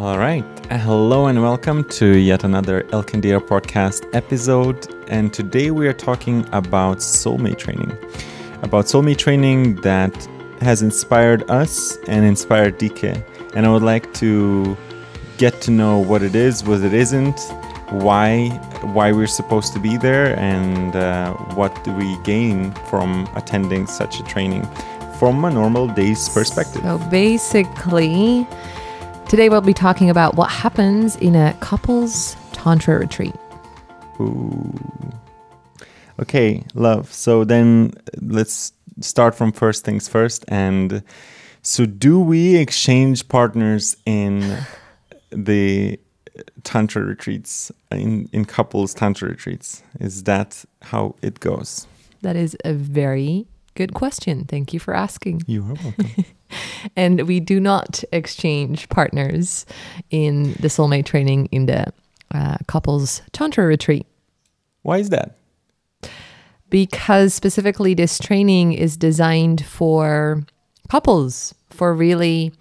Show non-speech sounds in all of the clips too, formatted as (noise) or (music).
All right. Hello and welcome to yet another El Candero podcast episode. And today we are talking about soulmate training. About soulmate training that has inspired us and inspired Dieke. And I would like to get to know what it is, what it isn't, why why we're supposed to be there, and uh, what do we gain from attending such a training from a normal day's perspective. So basically, today we'll be talking about what happens in a couples tantra retreat. Ooh. Okay, love. So then let's start from first things first. And so, do we exchange partners in (laughs) the tantra retreats, in, in couples tantra retreats? Is that how it goes? That is a very good question. Thank you for asking. You are welcome. (laughs) and we do not exchange partners in the soulmate training in the uh, couples tantra retreat. Why is that? Because specifically, this training is designed for couples, for really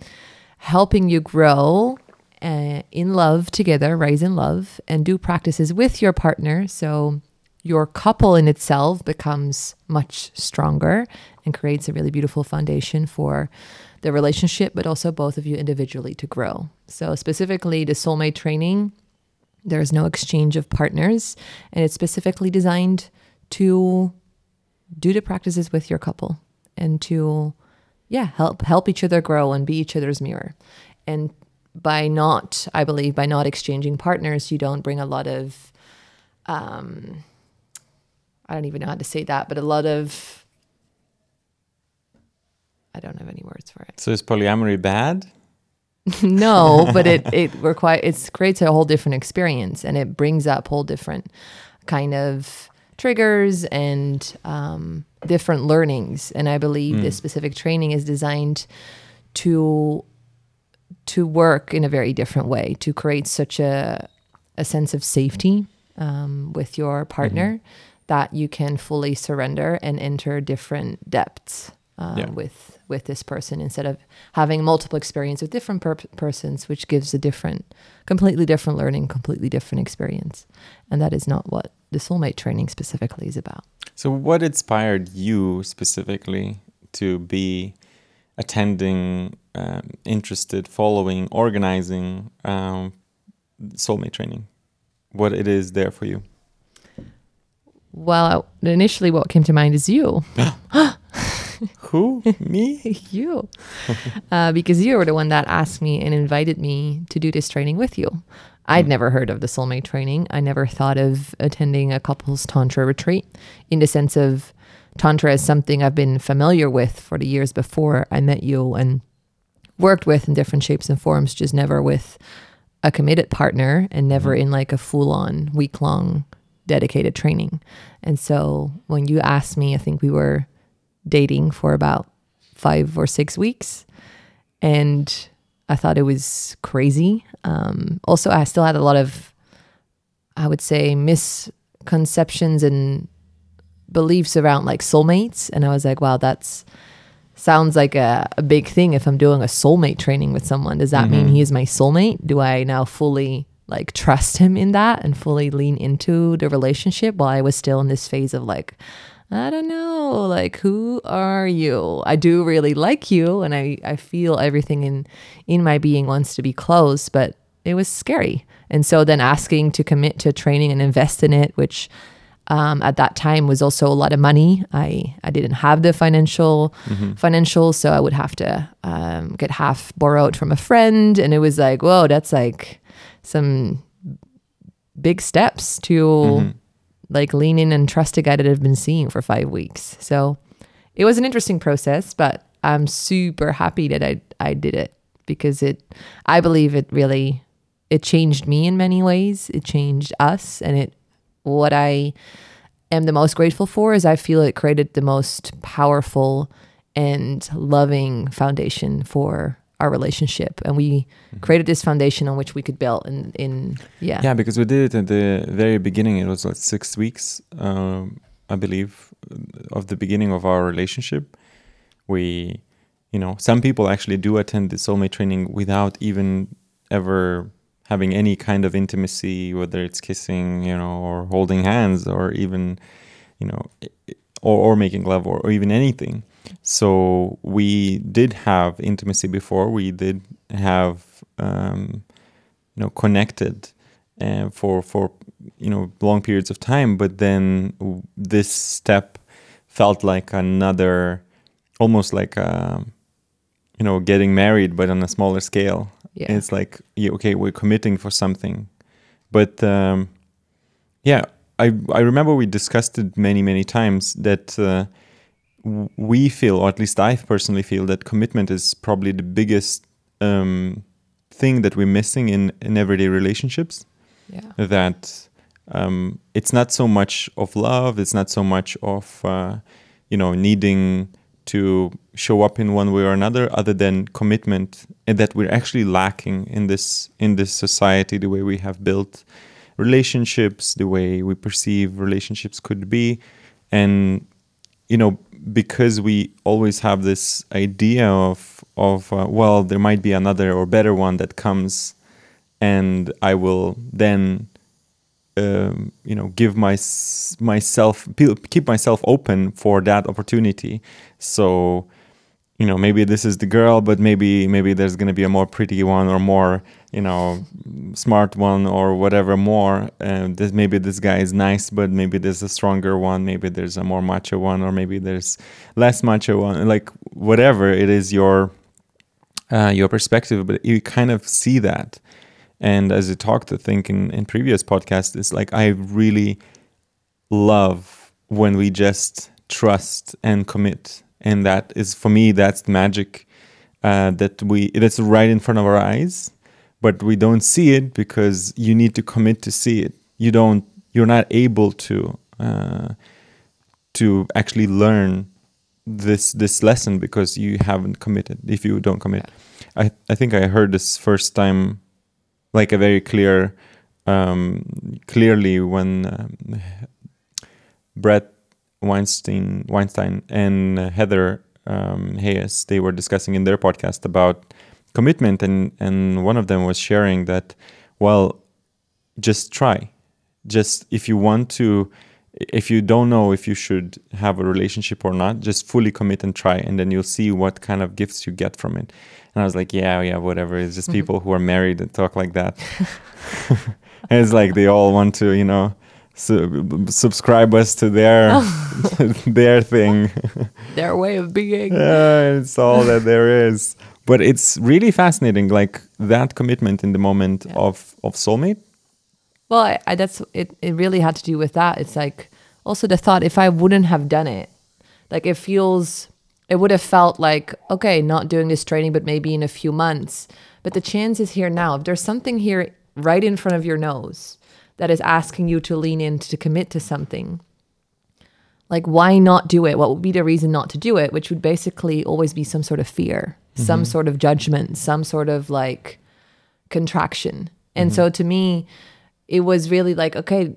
helping you grow uh, in love together, rise in love, and do practices with your partner. So your couple in itself becomes much stronger and creates a really beautiful foundation for the relationship, but also both of you individually to grow. So, specifically, the soulmate training, there's no exchange of partners, and it's specifically designed to do the practices with your couple and to yeah help help each other grow and be each other's mirror and by not i believe by not exchanging partners you don't bring a lot of um i don't even know how to say that but a lot of i don't have any words for it. So, is polyamory bad? (laughs) no but it (laughs) it require it creates a whole different experience and it brings up whole different kind of triggers and um, different learnings. And i believe this specific training is designed to to work in a very different way to create such a a sense of safety um, with your partner that you can fully surrender and enter different depths uh, Yeah. with with this person instead of having multiple experience with different per- persons which gives a different completely different learning completely different experience and that is not what the soulmate training specifically is about So, what inspired you specifically to be attending, um, interested, following, organizing um, soulmate training? What it is there for you? Well initially what came to mind is you (gasps) Who? Me? (laughs) you. Uh, because you were the one that asked me and invited me to do this training with you. I'd never heard of the soulmate training. I never thought of attending a couples tantra retreat in the sense of tantra is something i've been familiar with for the years before i met you and worked with in different shapes and forms just never with a committed partner and never in like a full-on week-long dedicated training and so when you asked me i think we were dating for about five or six weeks. And I thought it was crazy. Um, also, I still had a lot of, I would say, misconceptions and beliefs around like soulmates. And I was like, wow, that's sounds like a, a big thing if I'm doing a soulmate training with someone. Does that mean he is my soulmate? Do I now fully like trust him in that and fully lean into the relationship while I was still in this phase of like, I don't know, like who are you? I do really like you and I, I feel everything in in my being wants to be close, but it was scary. And so then asking to commit to training and invest in it, which um, at that time was also a lot of money. I, I didn't have the financial financials, so I would have to um, get half borrowed from a friend, and it was like, whoa, that's like some big steps to mm-hmm. like lean in and trust a guy that I've been seeing for five weeks. So it was an interesting process, but I'm super happy that I I did it because it I believe it really it changed me in many ways. It changed us and it what I am the most grateful for is I feel it created the most powerful and loving foundation for our relationship and we created this foundation on which we could build in in yeah Yeah, because we did it at the very beginning. It was like six weeks, um, I believe, of the beginning of our relationship. We, you know, some people actually do attend the soulmate training without even ever having any kind of intimacy, whether it's kissing, you know, or holding hands, or even, you know, or, or making love, or, or even anything. So we did have intimacy before. We did have, um, you know, connected uh, for for you know long periods of time. But then this step felt like another, almost like a, you know, getting married, but on a smaller scale. Yeah. It's like, yeah, okay, we're committing for something, but um, yeah, I I remember we discussed it many many times that. Uh, we feel, or at least I personally feel, that commitment is probably the biggest um, thing that we're missing in, in everyday relationships. Yeah. That um, it's not so much of love, it's not so much of, uh, you know, needing to show up in one way or another, other than commitment, and that we're actually lacking in this in this society, the way we have built relationships, the way we perceive relationships could be, and you know because we always have this idea of of uh, well there might be another or better one that comes and i will then um, you know give my myself keep myself open for that opportunity. So you know maybe this is the girl but maybe maybe there's going to be a more pretty one or more you know smart one or whatever more. Uh, this maybe this guy is nice but maybe there's a stronger one maybe there's a more macho one or maybe there's less macho one. Like whatever it is your uh, your perspective but you kind of see that. And as I talked I think in, in previous podcasts it's like I really love when we just trust and commit and that is for me that's the magic uh, that we that's right in front of our eyes. But we don't see it because you need to commit to see it. You don't you're not able to uh, to actually learn this this lesson because you haven't committed if you don't commit. Yeah. i i think i heard this first time like a very clear um, clearly when um, Bret Weinstein, Weinstein and Heather um, Heying, they were discussing in their podcast about commitment, and and one of them was sharing that, well, just try, just if you want to, if you don't know if you should have a relationship or not, just fully commit and try, and then you'll see what kind of gifts you get from it. And I was like, yeah, yeah, whatever. It's just mm-hmm. people who are married that talk like that. (laughs) it's like they all want to, you know su- subscribe us to their oh. (laughs) their thing, (laughs) their way of being. Yeah, it's all that there is. But it's really fascinating, like that commitment in the moment yeah. of of soulmate. Well, I, I, that's it. It really had to do with that. It's like also the thought if I wouldn't have done it, like it feels, it would have felt like okay, not doing this training, but maybe in a few months. But the chance is here now. If there's something here right in front of your nose, that is asking you to lean in to commit to something. Like, why not do it? What would be the reason not to do it? Which would basically always be some sort of fear, mm-hmm. some sort of judgment, some sort of like contraction. And mm-hmm. so to me, it was really like, okay,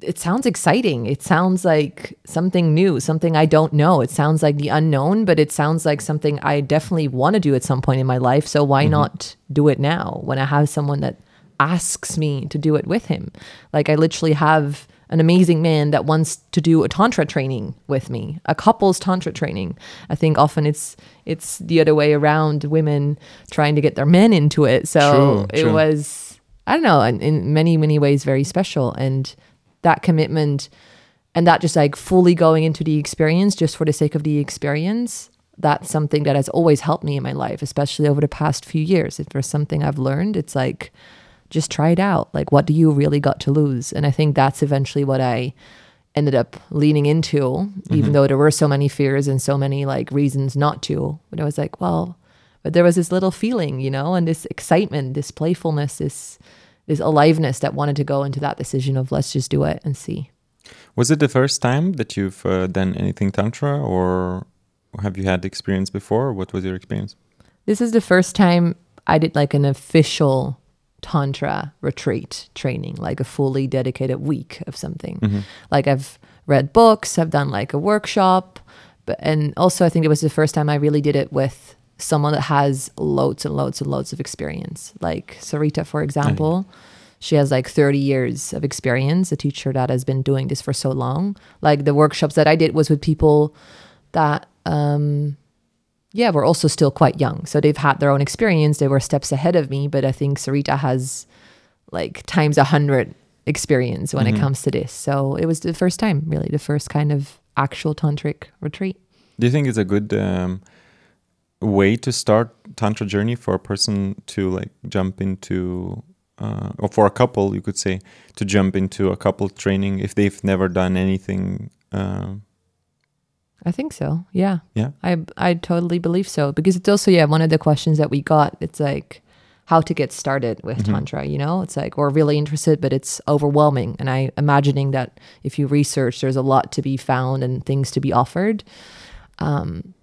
it sounds exciting. It sounds like something new, something I don't know. It sounds like the unknown, but it sounds like something I definitely want to do at some point in my life. So why mm-hmm. not do it now when I have someone that asks me to do it with him. Like I literally have an amazing man that wants to do a tantra training with me, a couples tantra training. I think often it's it's the other way around, women trying to get their men into it. So true, it true. was I don't know, in, in many many ways very special and that commitment and that just like fully going into the experience just for the sake of the experience that's something that has always helped me in my life especially over the past few years if there's something i've learned it's like just try it out. Like, what do you really got to lose? And I think that's eventually what I ended up leaning into, mm-hmm. even though there were so many fears and so many like reasons not to. But I was like, well, but there was this little feeling, you know, and this excitement, this playfulness, this this aliveness that wanted to go into that decision of let's just do it and see. Was it the first time that you've uh, done anything tantra, or have you had experience before? What was your experience? This is the first time I did like an official tantra retreat training, like a fully dedicated week of something. Mm-hmm. Like I've read books, I've done like a workshop, but and also I think it was the first time I really did it with someone that has loads and loads and loads of experience. Like Sarita, for example, she has like 30 years of experience, a teacher that has been doing this for so long. Like the workshops that I did was with people that, um, yeah, were also still quite young. So they've had their own experience. They were steps ahead of me, but I think Sarita has like times a hundred experience when it comes to this. So it was the first time, really, the first kind of actual tantric retreat. Do you think it's a good um, way to start tantra journey for a person to like jump into, uh, or for a couple, you could say, to jump into a couple training if they've never done anything? Uh, I think so. Yeah. yeah. I I totally believe so because it's also yeah one of the questions that we got. It's like how to get started with tantra. You know, it's like we're really interested, but it's overwhelming. And I imagining that if you research, there's a lot to be found and things to be offered. Um,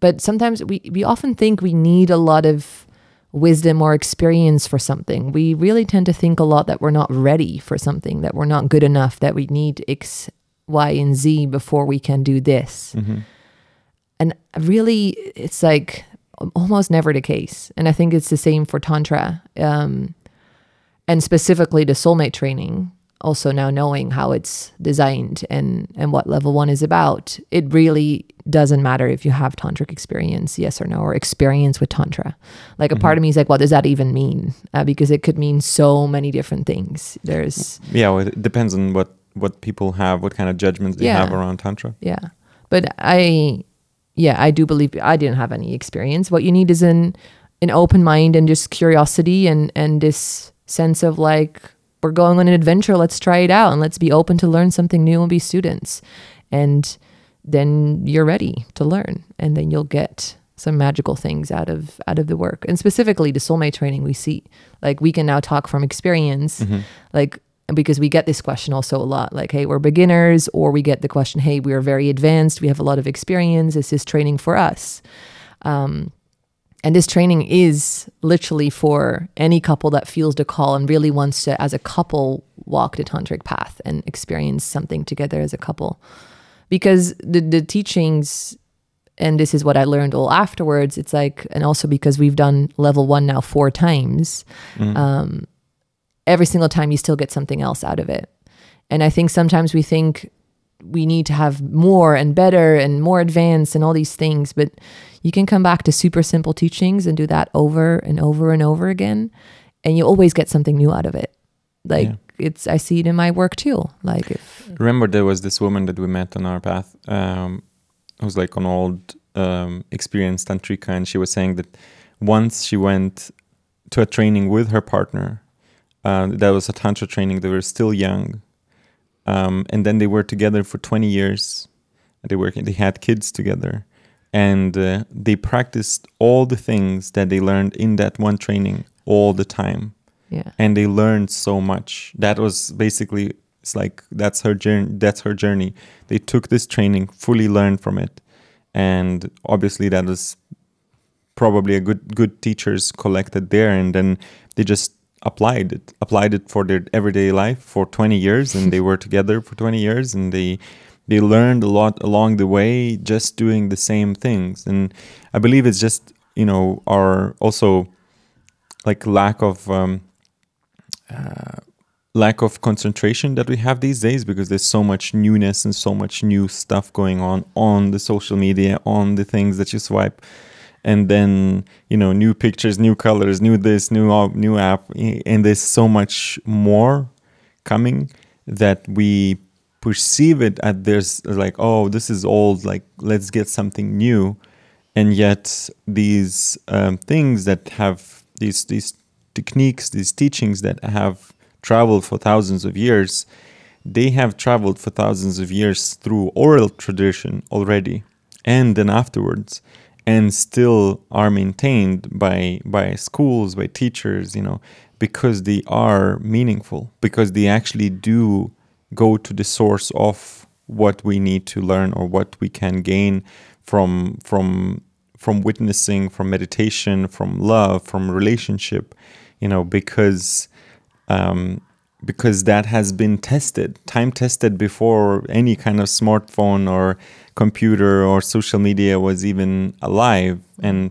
but sometimes we we often think we need a lot of wisdom or experience for something. We really tend to think a lot that we're not ready for something, that we're not good enough, that we need X, Y, and Z before we can do this. And really, it's like almost never the case. And I think it's the same for Tantra. Um, and specifically the soulmate training, also now knowing how it's designed and, and what level one is about, it really doesn't matter if you have tantric experience, yes or no, or experience with Tantra. Like a part of me is like, what does that even mean? Uh, because it could mean so many different things. There's, Yeah, well, it depends on what what people have, what kind of judgments they Yeah. have around tantra. Yeah. But I yeah, I do believe I didn't have any experience. What you need is an an open mind and just curiosity and and this sense of like we're going on an adventure, let's try it out and let's be open to learn something new and be students. And then you're ready to learn and then you'll get some magical things out of out of the work. And specifically the soulmate training we see like we can now talk from experience mm-hmm. like because we get this question also a lot like hey we're beginners or we get the question hey we're very advanced we have a lot of experience is this training for us. Um, and this training is literally for any couple that feels the call and really wants to as a couple walk the tantric path and experience something together as a couple. Because the, the teachings and this is what i learned all afterwards it's like and also because we've done level one now four times um, every single time you still get something else out of it. And I think sometimes we think we need to have more and better and more advanced and all these things, but you can come back to super simple teachings and do that over and over and over again, and you always get something new out of it. Like Yeah. it's, I see it in my work too. Like if, Remember, there was this woman that we met on our path, um, who's like an old, um, experienced tantrika, and she was saying that once she went to a training with her partner, uh, that was a tantra training. They were still young, um, and then they were together for twenty years. They were they had kids together, and uh, they practiced all the things that they learned in that one training all the time. Yeah, and they learned so much. That was basically it's like that's her journey that's her journey. They took this training fully learned from it. And obviously that was probably a good good teachers collected there. And then they just applied it applied it for their everyday life for 20 years and they were (laughs) together for 20 years and they they learned a lot along the way just doing the same things. And i believe it's just you know our also like lack of um, lack of concentration that we have these days because there's so much newness and so much new stuff going on on the social media on the things that you swipe and then you know new pictures new colors new this new new app and there's so much more coming that we perceive it at there's like oh this is old like let's get something new. And yet these um, things that have these these techniques these teachings that have traveled for thousands of years they have traveled for thousands of years through oral tradition already and then afterwards and still are maintained by by schools by teachers you know because they are meaningful because they actually do go to the source of what we need to learn or what we can gain from from from witnessing from meditation from love from relationship you know because um, because that has been tested, time tested before any kind of smartphone or computer or social media was even alive. And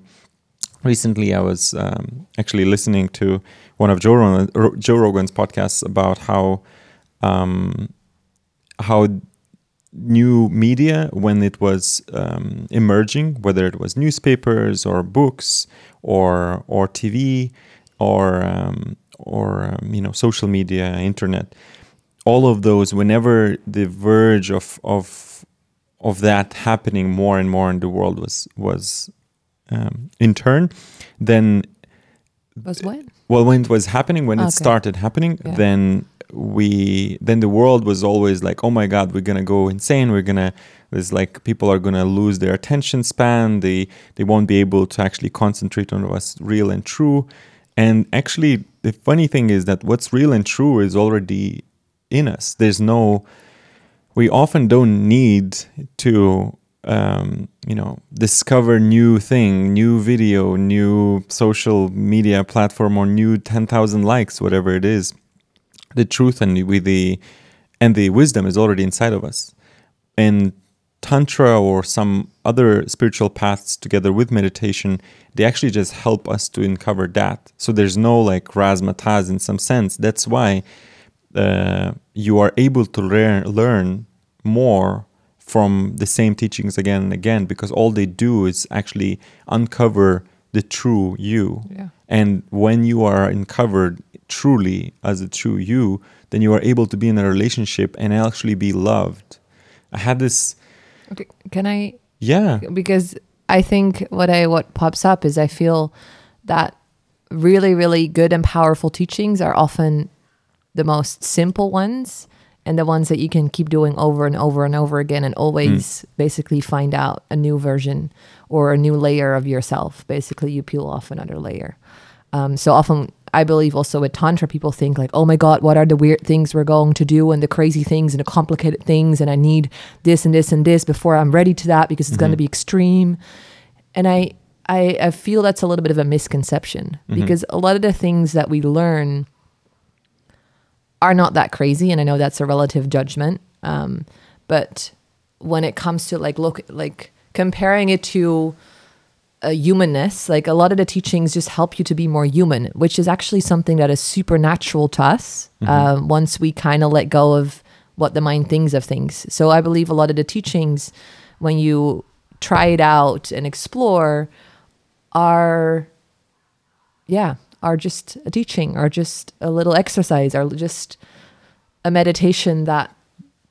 recently, I was um, actually listening to one of Joe, Joe Rogan's podcasts about how um, how new media when it was um, emerging, whether it was newspapers or books or or TV or um, or um, you know social media, internet, all of those. Whenever the verge of of of that happening more and more in the world was was um, in turn, then was what? Well, when it was happening, when Okay. it started happening, Yeah. then we then the world was always like, oh my god, we're gonna go insane. We're gonna there's like people are gonna lose their attention span. They they won't be able to actually concentrate on what's real and true. And actually, the funny thing is that what's real and true is already in us. There's no we often don't need to um, you know discover new thing new video new social media platform or new 10000 likes whatever it is the truth and the and the wisdom is already inside of us and tantra or some other spiritual paths together with meditation they actually just help us to uncover that so there's no like razzmatazz in some sense that's why uh, you are able to learn learn more from the same teachings again and again because all they do is actually uncover the true you Yeah. and when you are uncovered truly as a true you then you are able to be in a relationship and actually be loved i had this. Can I? Yeah. Because I think what I what pops up is I feel that really really good and powerful teachings are often the most simple ones and the ones that you can keep doing over and over and over again and always basically find out a new version or a new layer of yourself. Basically you peel off another layer. Um, so often i believe also with tantra people think like oh my god what are the weird things we're going to do and the crazy things and the complicated things and i need this and this and this before i'm ready to that because it's going to be extreme. And I, I i feel that's a little bit of a misconception because a lot of the things that we learn are not that crazy and i know that's a relative judgment um, but when it comes to like look like comparing it to a humanness like a lot of the teachings just help you to be more human which is actually something that is supernatural to us um, once we kind of let go of what the mind thinks of things. So i believe a lot of the teachings when you try it out and explore are yeah are just a teaching are just a little exercise are just a meditation that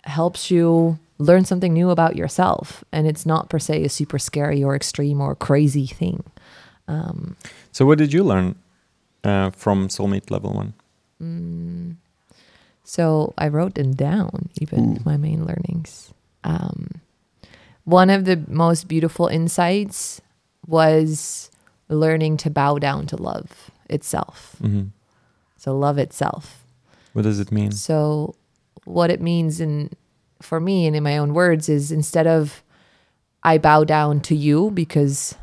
helps you learn something new about yourself and it's not per se a super scary or extreme or crazy thing so what did you learn uh, from soulmate level one So I wrote them down, even my main learnings. Um, one of the most beautiful insights was learning to bow down to love itself. hmm So love itself. what does it mean So what it means in for me and in my own words is instead of I bow down to you because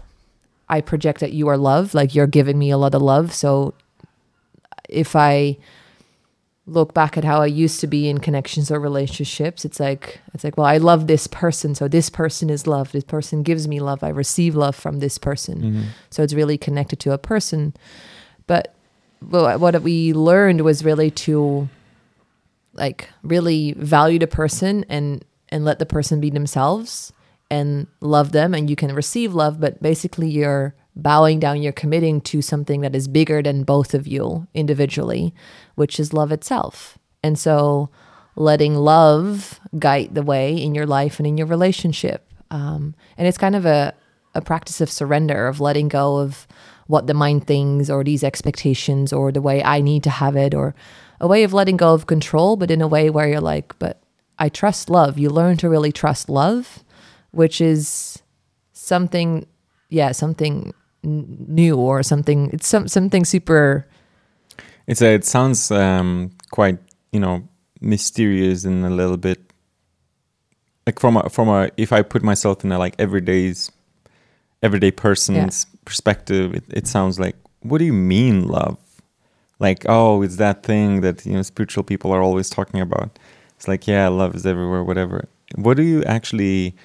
I project that you are love, like you're giving me a lot of love. So if I look back at how I used to be in connections or relationships, it's like it's like, well, I love this person, so this person is love. This person gives me love. I receive love from this person. Mhm. So it's really connected to a person. But wha- what we learned was really to like really value the person and and let the person be themselves and love them and you can receive love but basically you're bowing down you're committing to something that is bigger than both of you individually which is love itself. And so letting love guide the way in your life and in your relationship. Um, and it's kind of a, a practice of surrender of letting go of what the mind thinks or these expectations or the way i need to have it or a way of letting go of control but in a way where you're like but i trust love you learn to really trust love which is something yeah something n- new or something it's some something super It's a, it sounds um, quite you know mysterious and a little bit like from a from a if I put myself in a like everyday's everyday person's perspective, it, it sounds like what do you mean love? Like oh it's that thing that you know spiritual people are always talking about. It's like yeah love is everywhere whatever. What do you actually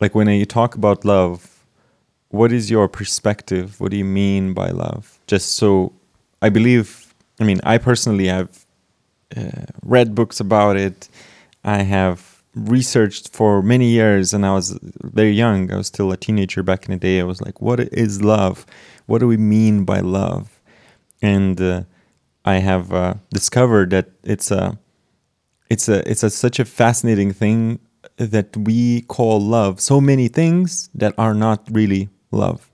like when you talk about love what is your perspective? What do you mean by love? Just so i believe i mean i personally have uh, read books about it. I have researched for many years and i was very young. I was still a teenager back in the day. I was like what is love? What do we mean by love? And uh, I have uh, discovered that it's a it's a it's a such a fascinating thing that we call love. So many things that are not really love.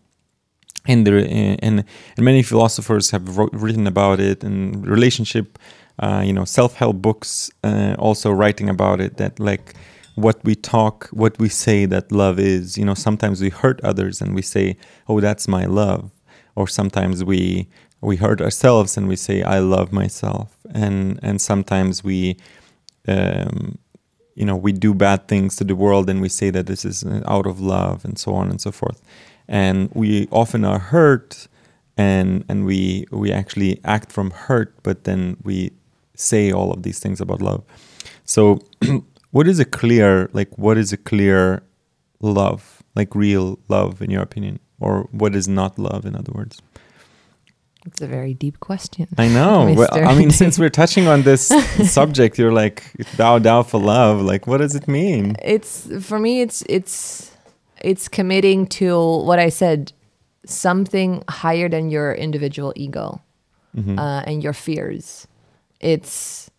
And there and, and many philosophers have wrote, written about it and relationship uh, you know self-help books uh, also writing about it that like what we talk what we say that love is. You know sometimes we hurt others and we say oh that's my love. Or sometimes we we hurt ourselves and we say i love myself. And and sometimes we um, you know we do bad things to the world and we say that this is uh, out of love and so on and so forth. And we often are hurt and and we we actually act from hurt but then we say all of these things about love. So (clears throat) what is a clear like what is a clear love? Like real love in your opinion? Or what is not love in other words it's a very deep question. I know. (laughs) well, I mean, (laughs) since we're touching on this (laughs) subject, you're like thou thou for love. Like, what does it mean? It's for me. It's it's it's committing to what I said, something higher than your individual ego mm-hmm. uh, and your fears. It's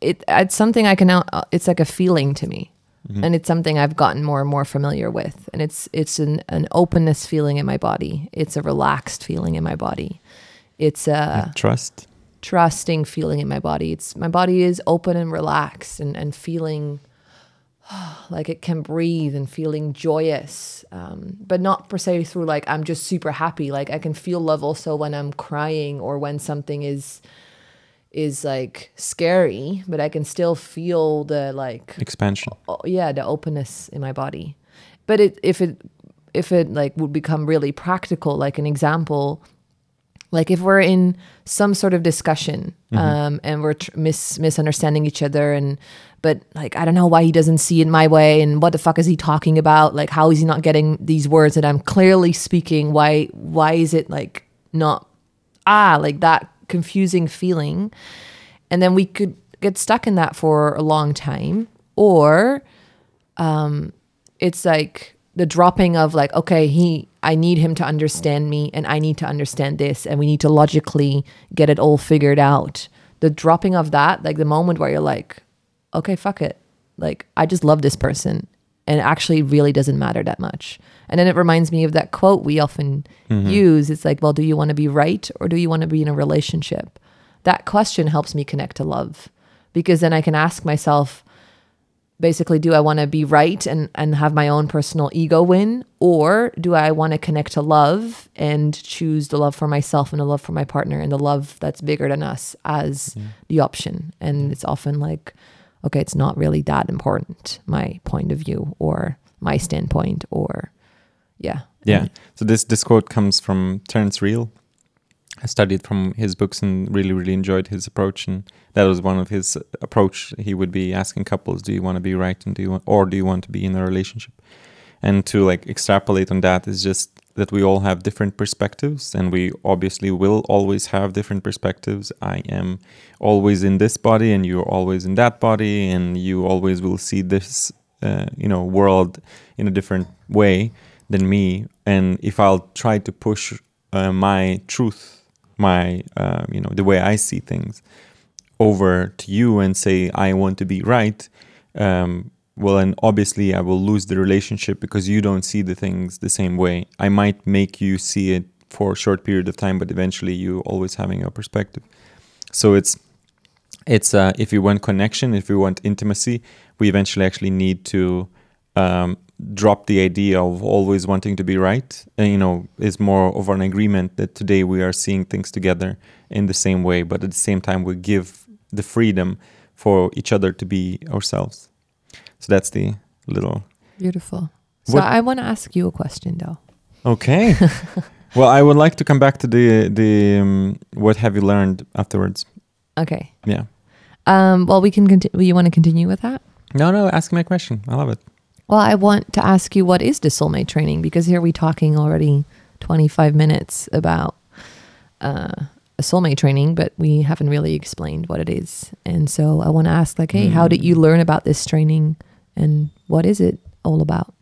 it. It's something I can. Uh, it's like a feeling to me. Mm-hmm. And it's something I've gotten more and more familiar with, and it's it's an, an openness feeling in my body. It's a relaxed feeling in my body it's a trust, trusting feeling in my body. It's my body is open and relaxed and, and feeling (sighs) like it can breathe and feeling joyous, um, but not per se through like I'm just super happy. Like I can feel love also when I'm crying or when something is is like scary, but I can still feel the like expansion. Oh, yeah, the openness in my body. But it if it if it like would become really practical, like an example, like if we're in some sort of discussion mm-hmm. um, and we're tr- mis- misunderstanding each other and but like i don't know why he doesn't see it my way and what the fuck is he talking about? Like how is he not getting these words that i'm clearly speaking? Why why is it like not ah like that confusing feeling? And then we could get stuck in that for a long time or um it's like the dropping of like okay he i need him to understand me and i need to understand this and we need to logically get it all figured out. The dropping of that like the moment where you're like okay fuck it. Like i just love this person and it actually really doesn't matter that much. And then it reminds me of that quote we often mm-hmm. use. It's like well do you want to be right or do you want to be in a relationship? That question helps me connect to love because then i can ask myself basically do i want to be right and and have my own personal ego win? Or do i want to connect to love and choose the love for myself and the love for my partner and the love that's bigger than us as yeah. the option? And it's often like okay it's not really that important my point of view or my standpoint or yeah. Yeah. So this this quote comes from Terrence Real I studied from his books and really, really enjoyed his approach. And that was one of his approach. He would be asking couples, "Do you want to be right, and do you want, or do you want to be in a relationship?" And to like extrapolate on that is just that we all have different perspectives, and we obviously will always have different perspectives. I am always in this body, and you're always in that body, and you always will see this, uh, you know, world in a different way than me. And if I'll try to push uh, my truth my uh, you know the way I see things over to you and say I want to be right, um, well, and obviously I will lose the relationship because you don't see the things the same way. I might make you see it for a short period of time, but eventually you always having a perspective. So it's it's uh, if you want connection, if you want intimacy, we eventually actually need to um, drop the idea of always wanting to be right and, you know is more of an agreement that today we are seeing things together in the same way but at the same time we give the freedom for each other to be ourselves so that's the little beautiful so what? i want to ask you a question though okay (laughs) well, I would like to come back to the the um, what have you learned afterwards. Okay. Yeah. Um, well, we can continue. You want to continue with that? No, no. Ask me a question. I love it. Well, I want to ask you what is the soulmate training because here we're talking already 25 minutes about uh, a soulmate training, but we haven't really explained what it is. And so I want to ask like, hey, how did you learn about this training and what is it all about?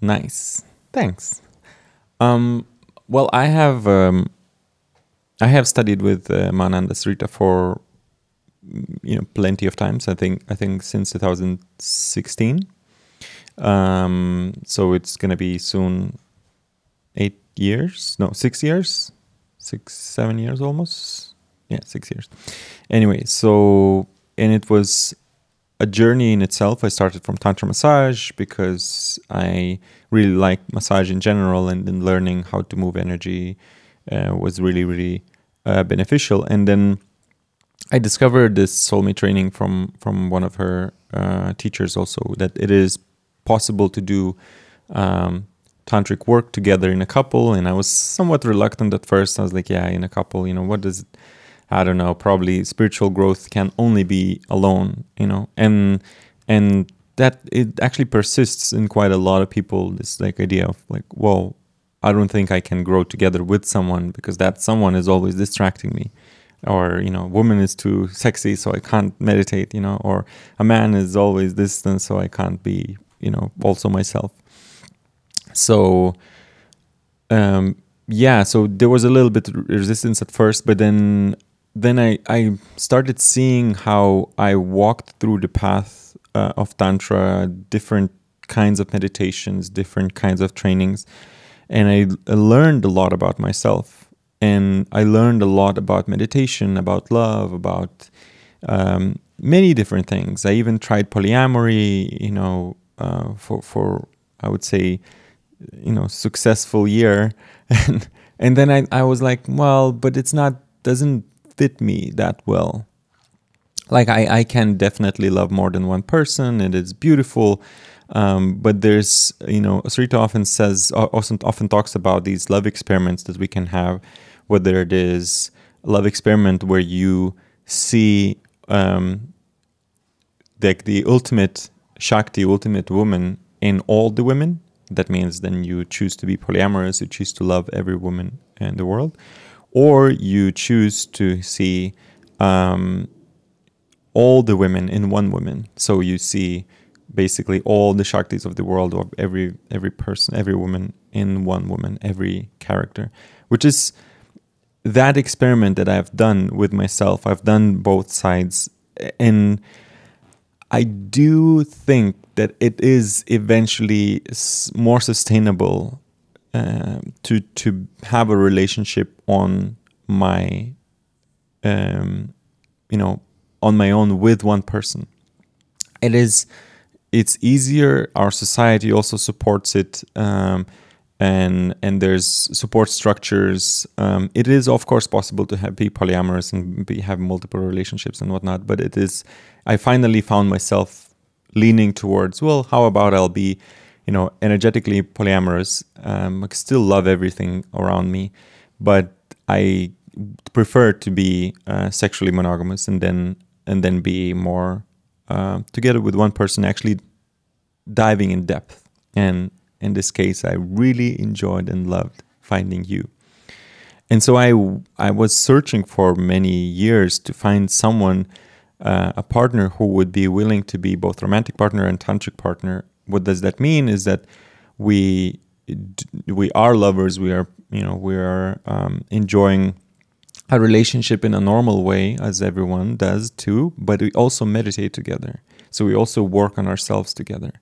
Nice. Thanks. Um, well, I have um, I have studied with uh, Ma Ananda Sarita for mm, you know plenty of times. I think I think since 2016. Um, so it's gonna be soon eight years. No, six years, six seven years almost. Yeah, six years. Anyway, so and it was a journey in itself. I started from tantra massage because I really like massage in general, and then learning how to move energy uh, was really really uh, beneficial. And then I discovered this soulmate training from from one of her uh, teachers also that it is possible to do um, tantric work together in a couple. And I was somewhat reluctant at first. I was like, yeah, in a couple, you know, what does I don't know. Probably spiritual growth can only be alone, you know, and and that it actually persists in quite a lot of people. This like idea of like, well, I don't think I can grow together with someone because that someone is always distracting me, or you know, woman is too sexy, so I can't meditate, you know, or a man is always distant, so I can't be, you know, also myself. So, um, yeah, so there was a little bit resistance at first, but then then I, I started seeing how I walked through the path uh, of Tantra, different kinds of meditations, different kinds of trainings. And I, I learned a lot about myself. And I learned a lot about meditation, about love, about um, many different things. I even tried polyamory, you know, uh, for, for, I would say, you know, successful year. (laughs) and, and then I, I was like, well, but it's not, doesn't fit me that well. Like I, I can definitely love more than one person, and it's beautiful. Um, but there's, you know, Sarita often says, often often talks about these love experiments that we can have, whether it is a love experiment where you see um, like the ultimate Shakti, ultimate woman in all the women. That means then you choose to be polyamorous, you choose to love every woman in the world or you choose to see um, all the women in one woman. So you see basically all the Shaktis of the world, of every every person, every woman in one woman, every character, which is that experiment that I've done with myself. I've done both sides, and I do think that it is eventually more sustainable um, to to have a relationship on my um, you know on my own with one person. It is it's easier our society also supports it um, and and there's support structures um, it is of course possible to have be polyamorous and be have multiple relationships and whatnot but it is i finally found myself leaning towards well how about i'll be you know, energetically polyamorous. Um, I still love everything around me, but I prefer to be uh, sexually monogamous and then and then be more uh, together with one person, actually diving in depth. And in this case, I really enjoyed and loved finding you. And so I I was searching for many years to find someone, uh, a partner who would be willing to be both romantic partner and tantric partner. What does that mean is that we we are lovers we are you know we are um, enjoying a relationship in a normal way as everyone does too but we also meditate together. So we also work on ourselves together.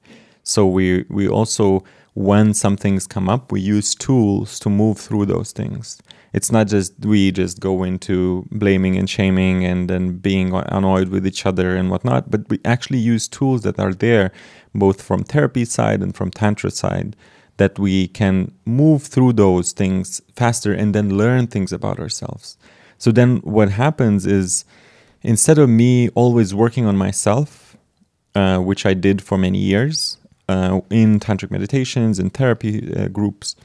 So we we also when some things come up we use tools to move through those things. It's not just we just go into blaming and shaming and then being annoyed with each other and whatnot but we actually use tools that are there both from therapy side and from tantra side that we can move through those things faster and then learn things about ourselves. So then what happens is instead of me always working on myself uh, which i did for many years uh, in tantric meditations and therapy uh, groups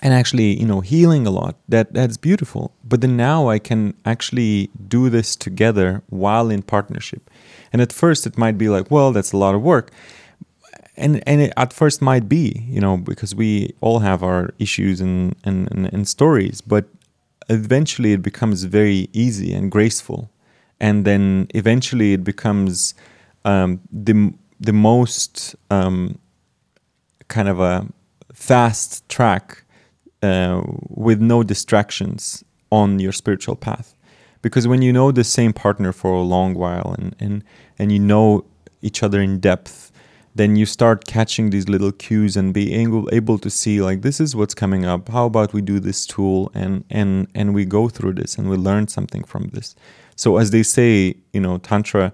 and actually you know healing a lot that that's beautiful. But then now i can actually do this together while in partnership. And at first it might be like well that's a lot of work. And and it at first might be you know because we all have our issues and and, and, and stories but eventually it becomes very easy and graceful. And then eventually it becomes um, the the most um, kind of a fast track uh, with no distractions on your spiritual path. Because when you know the same partner for a long while and and and you know each other in depth then you start catching these little cues and being able, able to see like this is what's coming up. How about we do this tool? And and and we go through this and we learn something from this. So as they say you know tantra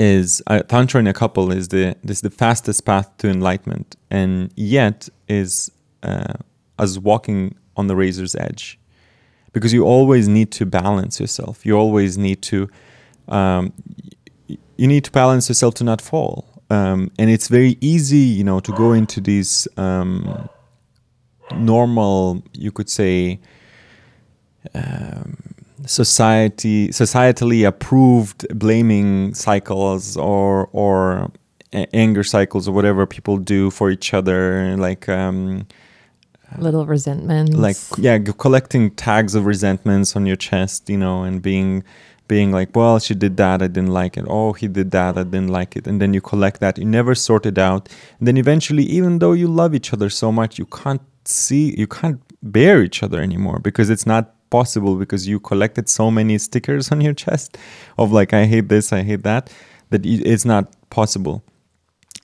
is uh, tantra in a couple is the is the fastest path to enlightenment and yet is uh, as walking on the razor's edge because you always need to balance yourself. You always need to um, you need to balance yourself to not fall. Um, and it's very easy you know to go into these um, normal you could say um, society societally approved blaming cycles or or anger cycles or whatever people do for each other like um, little resentments. Like yeah collecting tags of resentments on your chest you know and being being like well she did that i didn't like it. Oh he did that i didn't like it. And then you collect that you never sort it out. And then eventually even though you love each other so much you can't see you can't bear each other anymore because it's not possible because you collected so many stickers on your chest of like i hate this i hate that that it's not possible.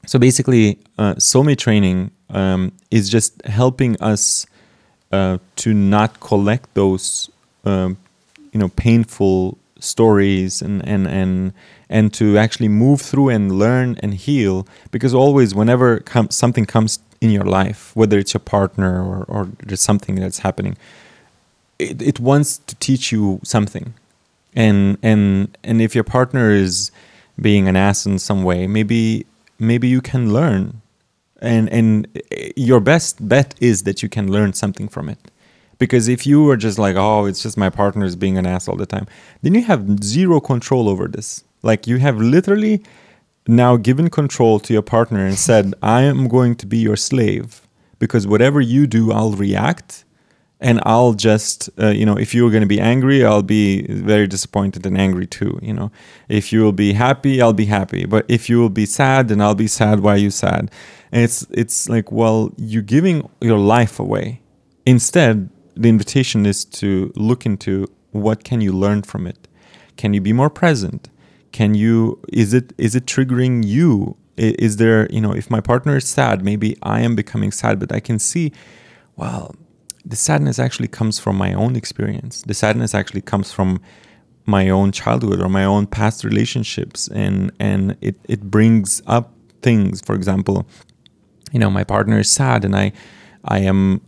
So basically uh, soulmate training um, is just helping us uh, to not collect those um, you know painful stories and and and and to actually move through and learn and heal because always whenever com- something comes in your life whether it's your partner or, or there's something that's happening it, it wants to teach you something. And and and if your partner is being an ass in some way maybe maybe you can learn. And and eh, your best bet is that you can learn something from it. Because if you are just like oh it's just my partner is being an ass all the time then you have zero control over this. Like you have literally now given control to your partner and said i am going to be your slave. Because whatever you do i'll react and I'll just, uh, you know, if you're going to be angry, I'll be very disappointed and angry too. You know, if you will be happy, I'll be happy. But if you will be sad, then I'll be sad. Why are you sad? And it's it's like, well, you're giving your life away. Instead, the invitation is to look into what can you learn from it. Can you be more present? Can you? Is it is it triggering you? Is there, you know, if my partner is sad, maybe I am becoming sad, but I can see, well the sadness actually comes from my own experience. The sadness actually comes from my own childhood or my own past relationships. And and it, it brings up things. For example you know my partner is sad and i i am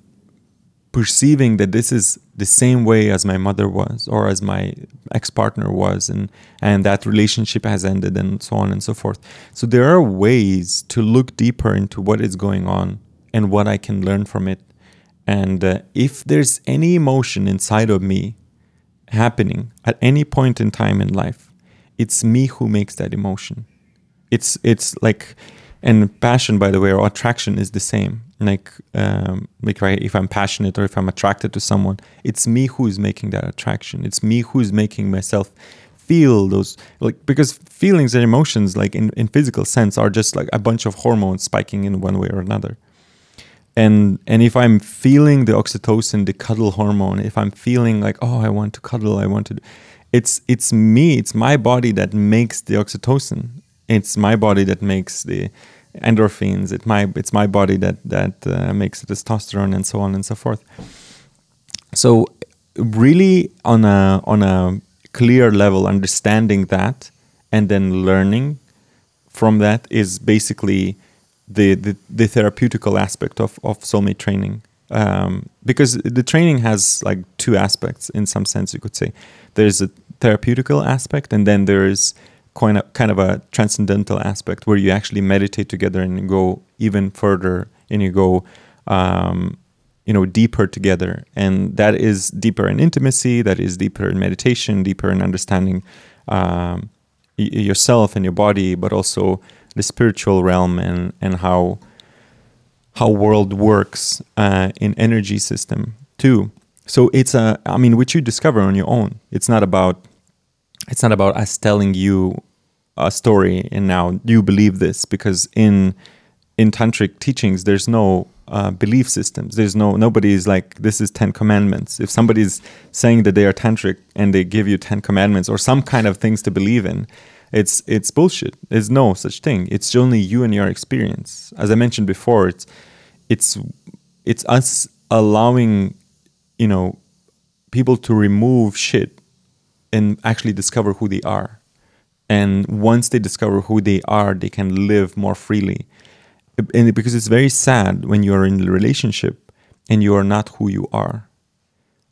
perceiving that this is the same way as my mother was or as my ex-partner was. And and that relationship has ended and so on and so forth. So there are ways to look deeper into what is going on and what i can learn from it and uh, if there's any emotion inside of me happening at any point in time in life, it's me who makes that emotion. It's it's like, and passion, by the way, or attraction is the same. Like, um, like if I'm passionate or if I'm attracted to someone, it's me who is making that attraction. It's me who is making myself feel those like because feelings and emotions like in, in physical sense are just like a bunch of hormones spiking in one way or another and and if i'm feeling the oxytocin the cuddle hormone if i'm feeling like oh i want to cuddle i want to it's it's me it's my body that makes the oxytocin. It's my body that makes the endorphins. It my it's my body that that uh, makes the testosterone and so on and so forth. So really on a on a clear level understanding that and then learning from that is basically the, the, the therapeutical aspect of, of soulmate training. Um, because the training has like two aspects in some sense, you could say. There's a therapeutical aspect, and then there is kind of, kind of a transcendental aspect where you actually meditate together and you go even further and you go um, you know deeper together and that is deeper in intimacy that is deeper in meditation deeper in understanding um, yourself and your body but also the spiritual realm and and how how world works uh, in energy system too. So it's a i mean which you discover on your own. It's not about it's not about us telling you a story and now you believe this? Because in in tantric teachings there's no uh, belief systems. There's no nobody is like this is 10 commandments. If somebody's saying that they are tantric and they give you 10 commandments or some kind of things to believe in it's it's bullshit. There's no such thing. It's only you and your experience. As i mentioned before it's it's it's us allowing you know people to remove shit and actually discover who they are. And once they discover who they are they can live more freely. And because it's very sad when you're in a relationship and you are not who you are.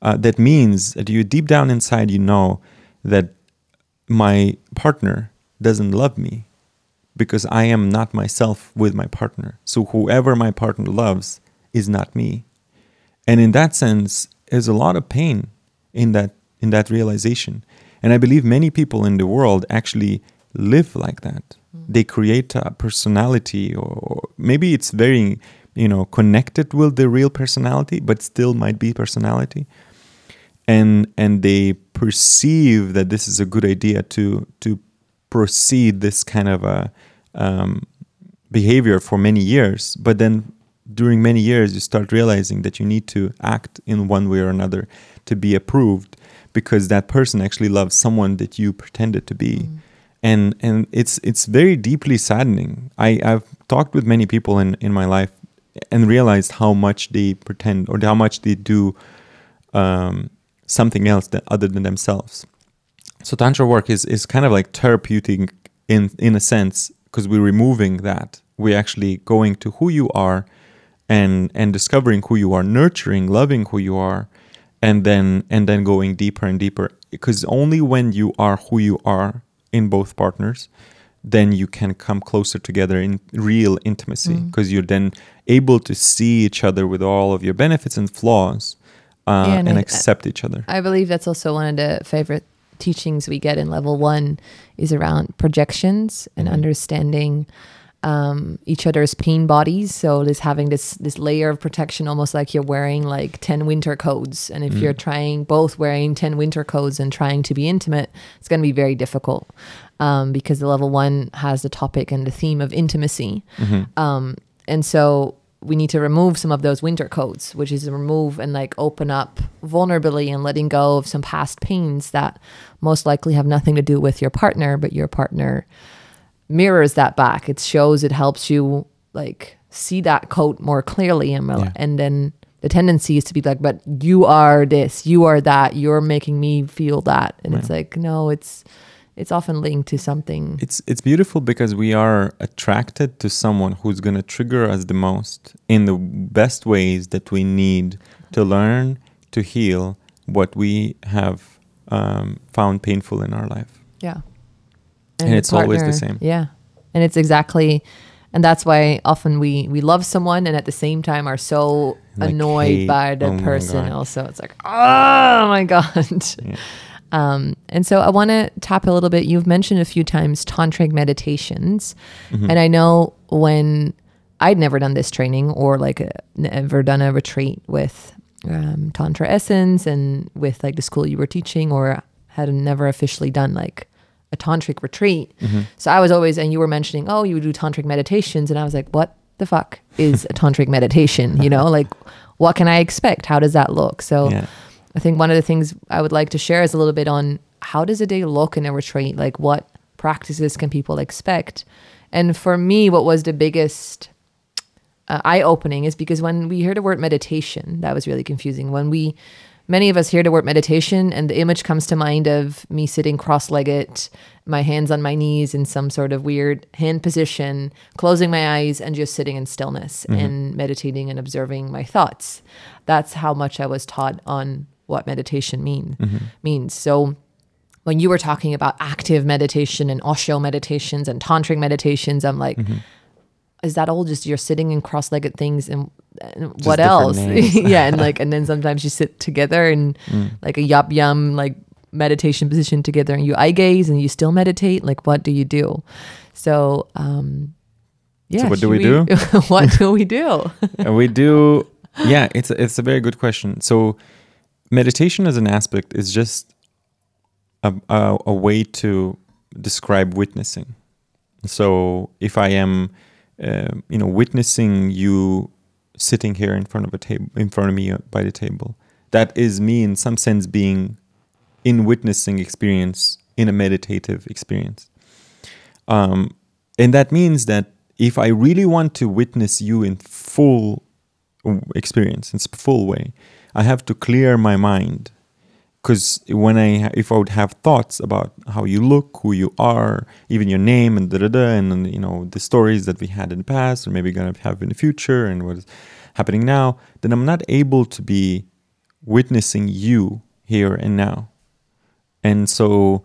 Uh, that means that you deep down inside you know that my partner doesn't love me because I am not myself with my partner. So whoever my partner loves is not me. And in that sense, there's a lot of pain in that in that realization. And I believe many people in the world actually live like that. Mm-hmm. They create a personality or, or maybe it's very, you know, connected with the real personality, but still might be personality. And and they perceive that this is a good idea to to proceed this kind of a um, behavior for many years, but then during many years you start realizing that you need to act in one way or another to be approved because that person actually loves someone that you pretended to be. And and it's it's very deeply saddening. I, I've talked with many people in, in my life and realized how much they pretend or how much they do um, something else that other than themselves. So tantra work is is kind of like therapeutic in in a sense because we're removing that. We're actually going to who you are and and discovering who you are, nurturing, loving who you are, and then and then going deeper and deeper. Because only when you are who you are in both partners, then you can come closer together in real intimacy. Mm. Because you're then able to see each other with all of your benefits and flaws, uh, Yeah, and and I- accept each other. I believe that's also one of the favorite teachings we get in level one is around projections and understanding um, each other's pain bodies. So this having this this layer of protection, almost like you're wearing like ten winter coats. And if you're trying both wearing ten winter coats and trying to be intimate, it's going to be very difficult um, because the level one has the topic and the theme of intimacy. Um, and so we need to remove some of those winter coats, which is remove and like open up vulnerability and letting go of some past pains that most likely have nothing to do with your partner, but your partner mirrors that back. It shows, it helps you like see that coat more clearly, and Yeah. and then the tendency is to be like, but you are this, you are that, you're making me feel that, and it's like no, it's it's often linked to something. It's it's beautiful because we are attracted to someone who's going to trigger us the most in the best ways that we need to learn to heal what we have um, found painful in our life. Yeah. And your it's always the same. Yeah. And it's exactly and that's why often we we love someone and at the same time are so Like annoyed hate. by the Oh person also. It's like, oh my (laughs) God. Yeah. Um, and so I want to tap a little bit. You've mentioned a few times tantric meditations. Mm-hmm. And I know when I'd never done this training or like a, never done a retreat with um, Tantra Essence and with like the school you were teaching or had never officially done like a tantric retreat. So I was always, and you were mentioning, oh, you would do tantric meditations. And I was like, what the fuck is a tantric meditation? You (laughs) know, like what can I expect? How does that look? So Yeah. I think one of the things I would like to share is a little bit on how does a day look in a retreat? Like what practices can people expect? And for me, what was the biggest uh, eye opening is because when we hear the word meditation, that was really confusing. When we, many of us hear the word meditation, and the image comes to mind of me sitting cross legged, my hands on my knees in some sort of weird hand position, closing my eyes, and just sitting in stillness and meditating and observing my thoughts. That's how much I was taught on what meditation mean means. So when you were talking about active meditation and Osho meditations and tantric meditations, I'm like, is that all just you're sitting in cross-legged things and, and what else? (laughs) yeah and like and then sometimes you sit together in Mm. like a yab yum like meditation position together and you eye gaze and you still meditate like what do you do? So um yeah what do should we do? (laughs) what do we do? (laughs) And we do yeah it's it's a very good question. So meditation as an aspect is just a, a, a way to describe witnessing. So if i am uh, you know witnessing you sitting here in front of a table in front of me uh, by the table that is me in some sense being in witnessing experience in a meditative experience. Um, and that means that if I really want to witness you in full experience, in full way, I have to clear my mind. Because when I, if I would have thoughts about how you look, who you are, even your name, and da da da, and you know the stories that we had in the past, or maybe gonna have in the future, and what is happening now, then I'm not able to be witnessing you here and now. And so,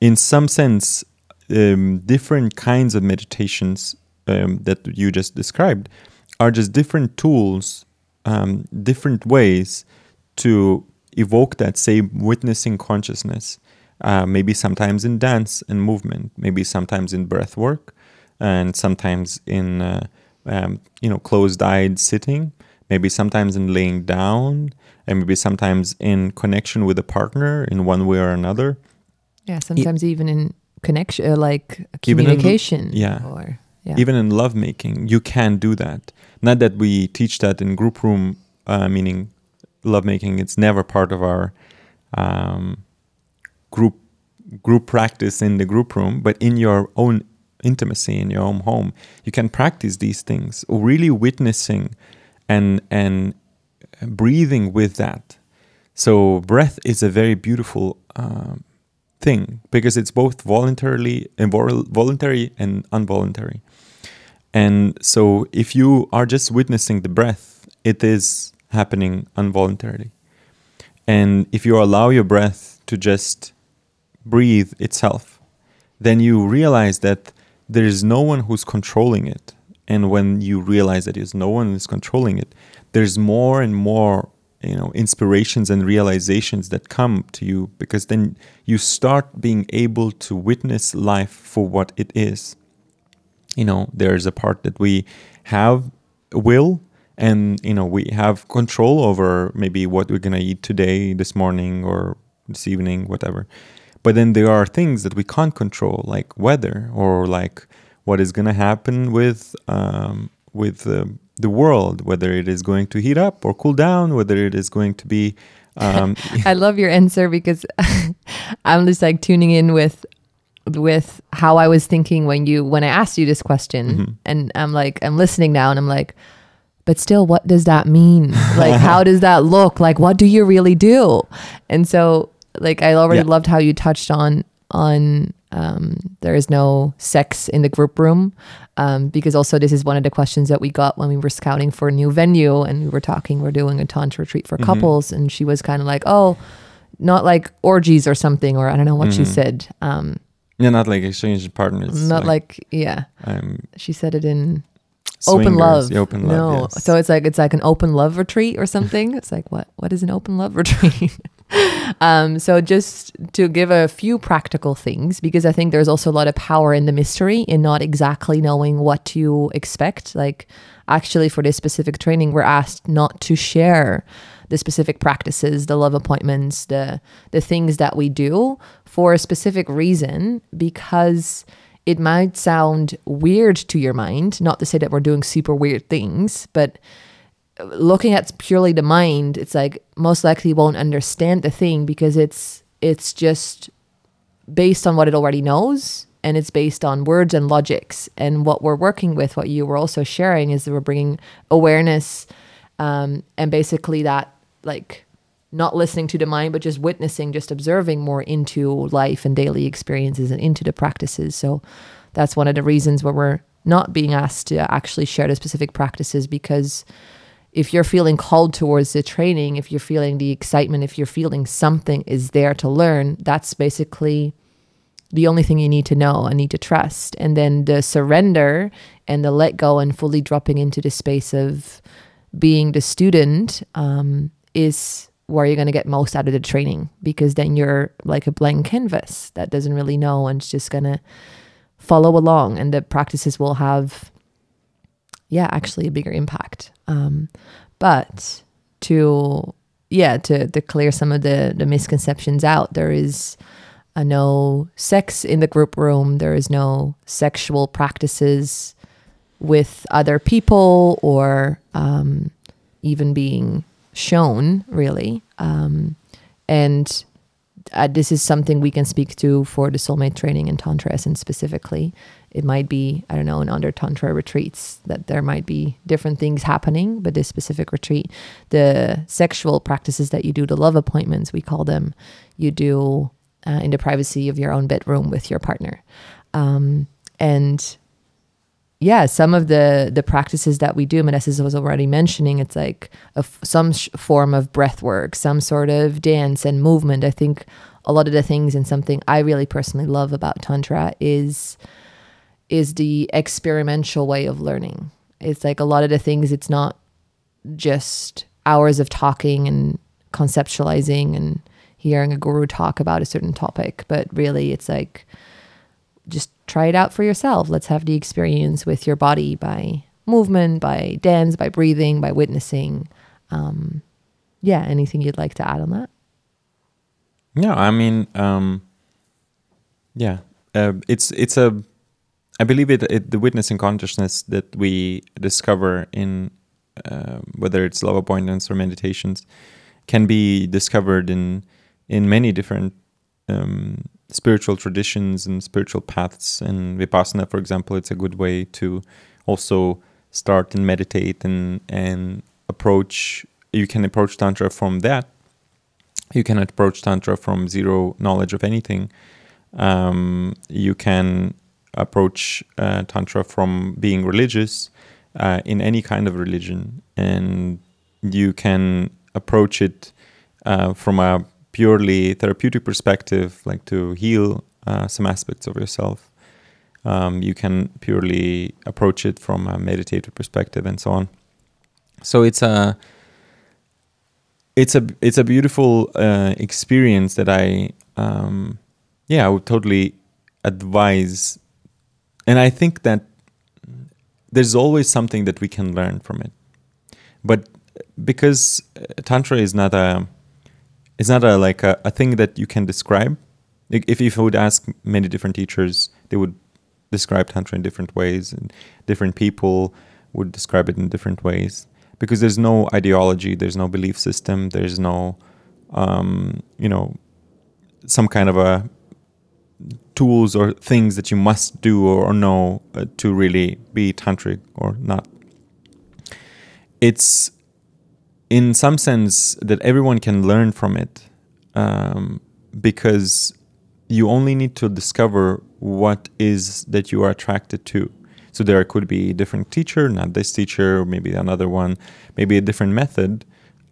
in some sense, um, different kinds of meditations um, that you just described are just different tools, um, different ways to evoke that same witnessing consciousness. Uh, maybe sometimes in dance and movement, maybe sometimes in breath work, and sometimes in uh, um, you know closed-eyed sitting. Maybe sometimes in laying down, and maybe sometimes in connection with a partner in one way or another. yeah sometimes even in connection uh, like Even in- communication yeah. or yeah. Even in lovemaking you can do that. Not that we teach that in group room uh, meaning lovemaking it's never part of our um, group group practice in the group room but in your own intimacy in your own home you can practice these things. Really witnessing and and breathing with that. So breath is a very beautiful um, thing because it's both voluntarily and voluntary and involuntary and so if you are just witnessing the breath, it is happening involuntarily. And if you allow your breath to just breathe itself, then you realize that there is no one who's controlling it. And when you realize that there's no one who's controlling it, there's more and more, you know, inspirations and realizations that come to you because then you start being able to witness life for what it is you know there's a part that we have will and you know we have control over maybe what we're to eat today this morning or this evening whatever. But then there are things that we can't control like weather or like what is to happen with um, with uh, the world whether it is going to heat up or cool down whether it is going to be um, (laughs) I love your answer because (laughs) I'm just like tuning in with with how I was thinking when you when I asked you this question. And I'm like I'm listening now and I'm like but still what does that mean? (laughs) Like how does that look? Like what do you really do? And so like I already Yeah. loved how you touched on on um, there is no sex in the group room um, because also this is one of the questions that we got when we were scouting for a new venue and we were talking we're doing a tantra retreat for couples. And she was kind of like oh not like orgies or something or i don't know what she said. Um, yeah not like exchanging partners not like, yeah. Um, she said it in open love. open love no. yes. so it's like it's like an open love retreat or something? It's like what what is an open love (laughs) retreat? Um so just to give a few practical things because i think there's also a lot of power in the mystery in not exactly knowing what to expect. Like actually for this specific training we're asked not to share the specific practices the love appointments the the things that we do for a specific reason because it might sound weird to your mind not to say that we're doing super weird things but looking at purely the mind it's like most likely won't understand the thing because it's it's just based on what it already knows and it's based on words and logics. And what we're working with what you were also sharing is that we're bringing awareness um, and basically that like not listening to the mind but just witnessing just observing more into life and daily experiences and into the practices so that's one of the reasons why we're not being asked to actually share the specific practices because if you're feeling called towards the training, if you're feeling the excitement, if you're feeling something is there to learn, that's basically the only thing you need to know and need to trust. And then the surrender and the let go and fully dropping into the space of being the student um, is where you're going to get most out of the training because then you're like a blank canvas that doesn't really know and it's just going to follow along and the practices will have yeah actually a bigger impact. Um, but to yeah to, to clear some of the the misconceptions out there is uh, no sex in the group room. There is no sexual practices with other people or um, even being shown really. Um, and uh, this is something we can speak to for the soulmate training and tantra essence specifically. It might be i don't know in under tantra retreats that there might be different things happening but this specific retreat. The sexual practices that you do the love appointments we call them you do uh, in the privacy of your own bedroom with your partner. Um, and yeah, some of the the practices that we do, Modestas was already mentioning, it's like a some sh- form of breath work, some sort of dance and movement. I think a lot of the things and something I really personally love about tantra is is the experimental way of learning. It's like a lot of the things. It's not just hours of talking and conceptualizing and hearing a guru talk about a certain topic, but really, it's like just try it out for yourself. Let's have the experience with your body by movement, by dance, by breathing, by witnessing. Um, yeah, anything you'd like to add on that? Yeah, I mean, um, yeah, uh, it's it's a. I believe it, it the witnessing consciousness that we discover in uh, whether it's love appointments or meditations can be discovered in in many different um, spiritual traditions and spiritual paths. And vipassana, for example, it's a good way to also start and meditate and and approach. You can approach tantra from that. You can approach tantra from zero knowledge of anything. Um, you can approach uh, tantra from being religious uh, in any kind of religion, and you can approach it uh, from a purely therapeutic perspective, like to heal uh, some aspects of yourself. Um, you can purely approach it from a meditative perspective and so on. So it's a it's a it's a beautiful uh, experience that I um, yeah I would totally advise, and I think that there's always something that we can learn from it, but because tantra is not a it's not a like a, a thing that you can describe. If if you would ask many different teachers, they would describe tantra in different ways, and different people would describe it in different ways because there's no ideology, there's no belief system, there's no um, you know some kind of a tools or things that you must do or, know uh, to really be tantric or not. It's in some sense that everyone can learn from it um, because you only need to discover what is that you are attracted to. So there could be a different teacher not this teacher maybe another one maybe a different method.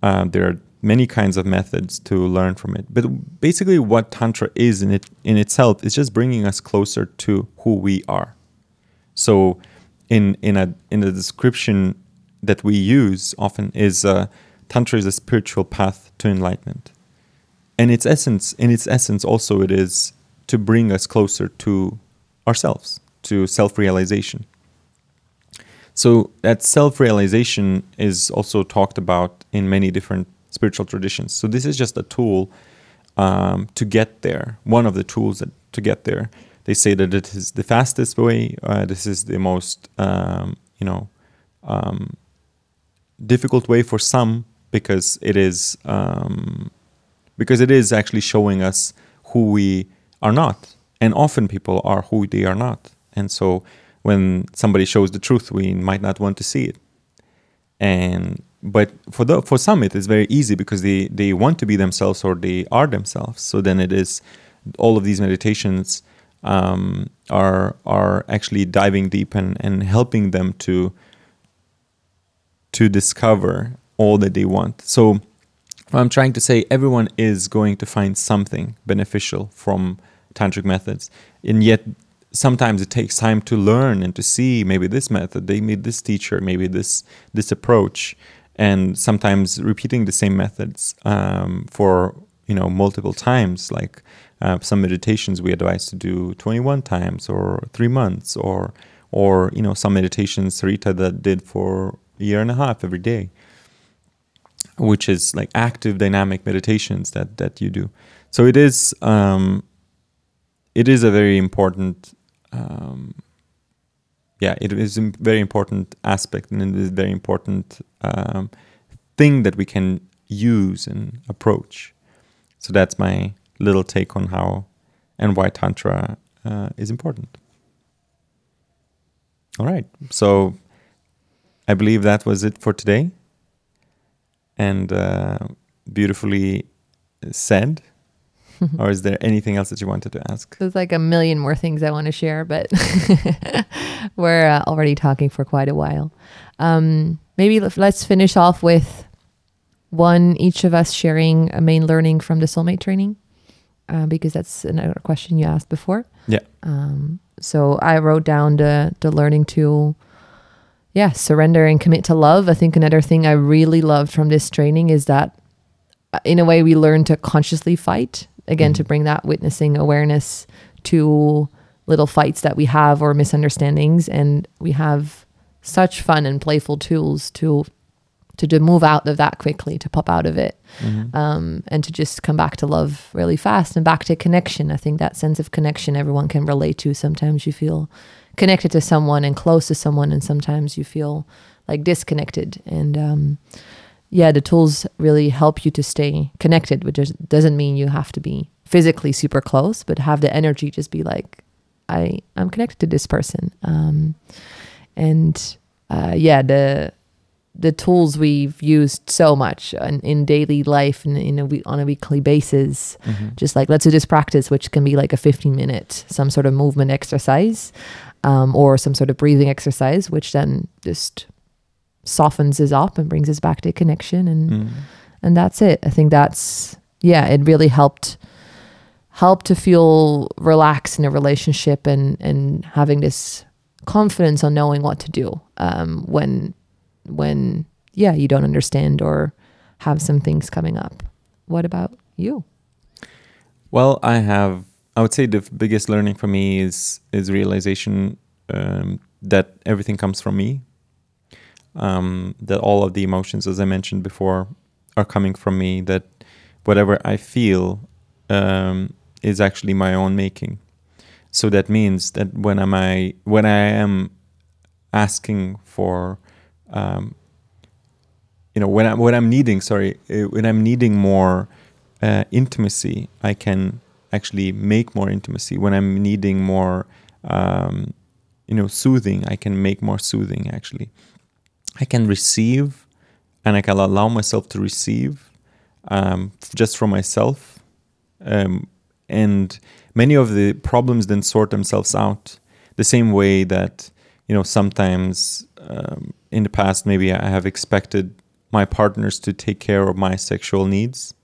Uh, there are many kinds of methods to learn from it. But basically what tantra is in it in itself is just bringing us closer to who we are. So in in a in a description that we use often is uh, Tantra is a spiritual path to enlightenment. And its essence, in its essence, also it is to bring us closer to ourselves, to self-realization. So that self-realization is also talked about in many different spiritual traditions. So this is just a tool um, to get there. One of the tools that, to get there. They say that it is the fastest way. Uh, this is the most, um, you know, um, difficult way for some because it is um, because it is actually showing us who we are not, and often people are who they are not, and so when somebody shows the truth, we might not want to see it, and but for the for some it is very easy because they they want to be themselves or they are themselves. So then it is all of these meditations um, are are actually diving deep and and helping them to to discover all that they want. So what I'm trying to say, everyone is going to find something beneficial from tantric methods, and yet sometimes it takes time to learn and to see maybe this method they made this teacher maybe this this approach. And sometimes repeating the same methods um, for you know multiple times like uh, some meditations we advise to do 21 times or three months or or you know some meditations Sarita that did for a year and a half every day which is like active dynamic meditations that that you do so it is um, it is a very important um, yeah, it is a very important aspect and it is a very important um, thing that we can use and approach. So that's my little take on how and why Tantra uh, is important. All right. So I believe that was it for today. And uh, beautifully said. (laughs) or is there anything else that you wanted to ask? There's like a million more things I want to share, but (laughs) we're uh, already talking for quite a while. Um, maybe let's finish off with one each of us sharing a main learning from the soulmate training, uh, because that's another question you asked before. Yeah. Um, so I wrote down the the learning to, yeah, surrender and commit to love. I think another thing I really loved from this training is that, uh, in a way, we learn to consciously fight again mm-hmm. to bring that witnessing awareness to little fights that we have or misunderstandings and we have such fun and playful tools to to, to move out of that quickly to pop out of it mm-hmm. um, and to just come back to love really fast and back to connection i think that sense of connection everyone can relate to sometimes you feel connected to someone and close to someone and sometimes you feel like disconnected and um, yeah, the tools really help you to stay connected, which is, doesn't mean you have to be physically super close, but have the energy just be like, I I'm connected to this person. Um, and uh, yeah, the the tools we've used so much in, in daily life and in a week, on a weekly basis, mm-hmm. just like let's do this practice, which can be like a 15 minute, some sort of movement exercise, um, or some sort of breathing exercise, which then just softens us up and brings us back to connection and mm. and that's it. I think that's yeah it really helped help to feel relaxed in a relationship and and having this confidence on knowing what to do um, when when yeah you don't understand or have some things coming up. What about you? Well i have i would say the biggest learning for me is is realization um, that everything comes from me um, that all of the emotions, as I mentioned before, are coming from me. That whatever I feel um, is actually my own making. So that means that when am I when I am asking for, um, you know, when I when I'm needing, sorry, uh, when I'm needing more uh, intimacy, I can actually make more intimacy. When I'm needing more, um, you know, soothing, I can make more soothing actually. I can receive and I can allow myself to receive um, just from myself. Um, and many of the problems then sort themselves out the same way that, you know, sometimes um, in the past, maybe I have expected my partners to take care of my sexual needs.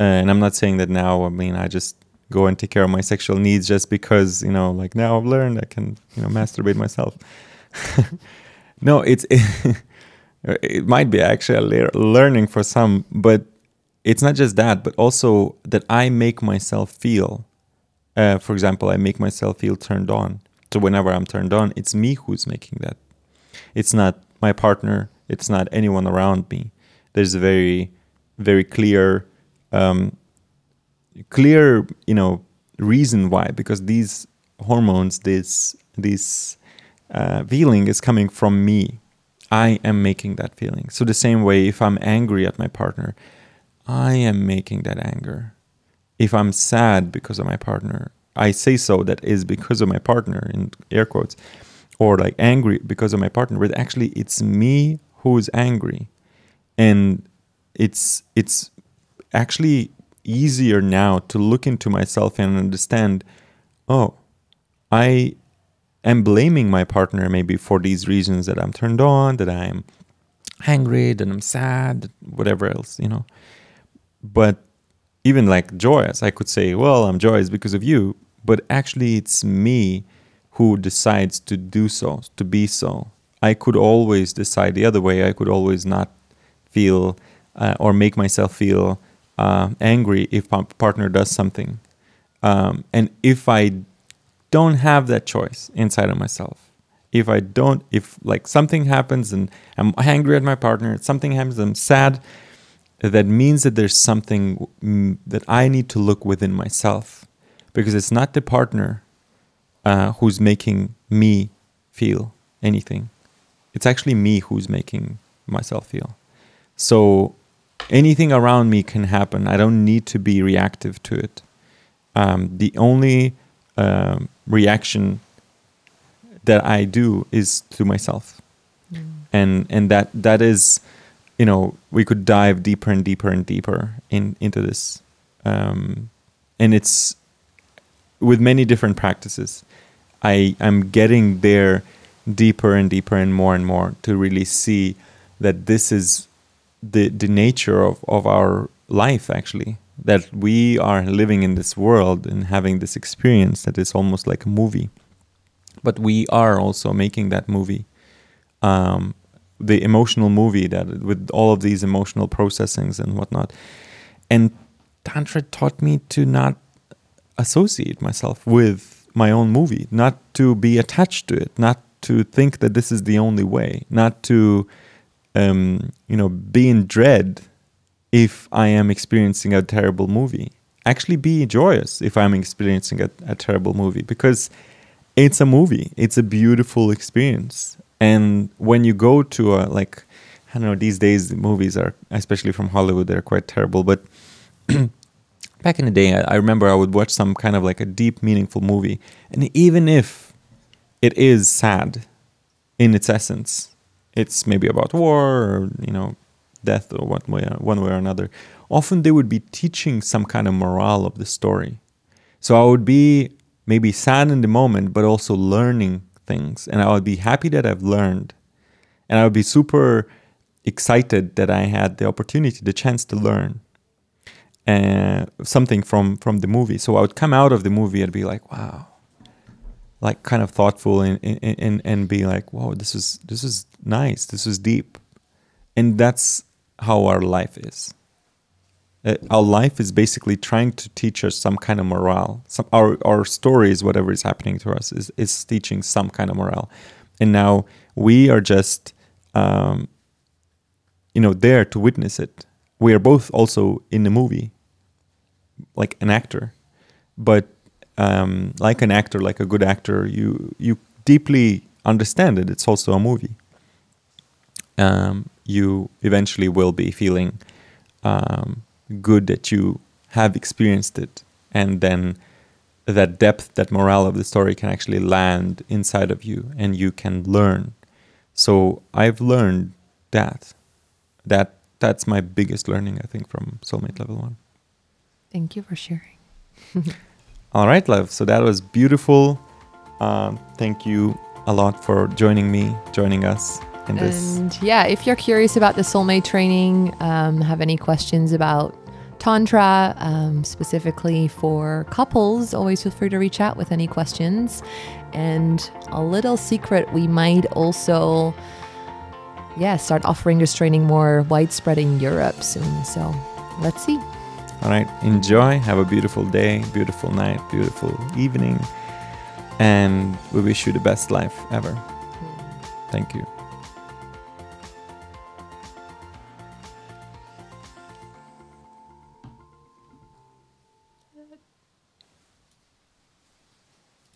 Uh, and I'm not saying that now, I mean, I just go and take care of my sexual needs just because, you know, like now I've learned I can, you know, masturbate myself. (laughs) No, it's (laughs) it might be actually a learning for some, but it's not just that, but also that I make myself feel. Uh, for example, I make myself feel turned on. So whenever I'm turned on, it's me who's making that. It's not my partner. It's not anyone around me. There's a very, very clear, um, clear, you know, reason why. Because these hormones, this, these uh, feeling is coming from me. I am making that feeling. So, the same way, if I'm angry at my partner, I am making that anger. If I'm sad because of my partner, I say so, that is because of my partner, in air quotes, or like angry because of my partner, but actually it's me who's angry. And it's, it's actually easier now to look into myself and understand oh, I am blaming my partner maybe for these reasons that I'm turned on, that I'm angry, that I'm sad, whatever else, you know. But even like joyous, I could say, well, I'm joyous because of you. but actually it's me who decides to do so, to be so. I could always decide the other way. I could always not feel uh, or make myself feel uh, angry if my partner does something. Um, and if I don't have that choice inside of myself, if I don't, if like something happens and I'm angry at my partner, something happens, I'm sad, that means that there's something that I need to look within myself because it's not the partner uh, who's making me feel anything. It's actually me who's making myself feel. So anything around me can happen. I don't need to be reactive to it. Um, the only um, reaction that I do is to myself, mm. and and that that is, you know, we could dive deeper and deeper and deeper in into this, um, and it's with many different practices. I I'm getting there deeper and deeper and more and more to really see that this is the the nature of, of our life actually. That we are living in this world and having this experience that is almost like a movie. But we are also making that movie. Um, the emotional movie that with all of these emotional processings and whatnot. And tantra taught me to not associate myself with my own movie. Not to be attached to it. Not to think that this is the only way. Not to um, you know, be in dread if I am experiencing a terrible movie. Actually, be joyous if I'm experiencing a, a terrible movie because it's a movie. It's a beautiful experience. And when you go to a like, I don't know, these days the movies are, especially from Hollywood, they're quite terrible. But (clears throat) back in the day, I, I remember I would watch some kind of like a deep, meaningful movie, and even if it is sad in its essence, it's maybe about war or you know death or one way one way or another. Often they would be teaching some kind of morale of the story. So i would be maybe sad in the moment but also learning things. And i would be happy that i've learned. And i would be super excited that i had the opportunity the chance to learn uh, something from from the movie. So i would come out of the movie and be like wow like kind of thoughtful and and and be like, "Whoa, this is this is nice. This is deep," and that's how our life is. Uh, our life is basically trying to teach us some kind of morale. Some our our stories, whatever is happening to us, is is teaching some kind of morale, and now we are just, um, you know, there to witness it. We are both also in the movie, like an actor, but um, like an actor, like a good actor, you you deeply understand it. It's also a movie. Um, you eventually will be feeling um, good that you have experienced it, and then that depth, that morale of the story can actually land inside of you, and you can learn. So I've learned that. That that's my biggest learning, I think, from Soulmate Level One. Thank you for sharing. (laughs) All right, love. So that was beautiful. Um, thank you a lot for joining me, joining us in this. And yeah, if you're curious about the soulmate training, um, have any questions about Tantra, um, specifically for couples, always feel free to reach out with any questions. And a little secret, we might also, yeah, start offering this training more widespread in Europe soon. So let's see. All right, enjoy. Have a beautiful day, beautiful night, beautiful evening. And we wish you the best life ever. Hmm. Thank you.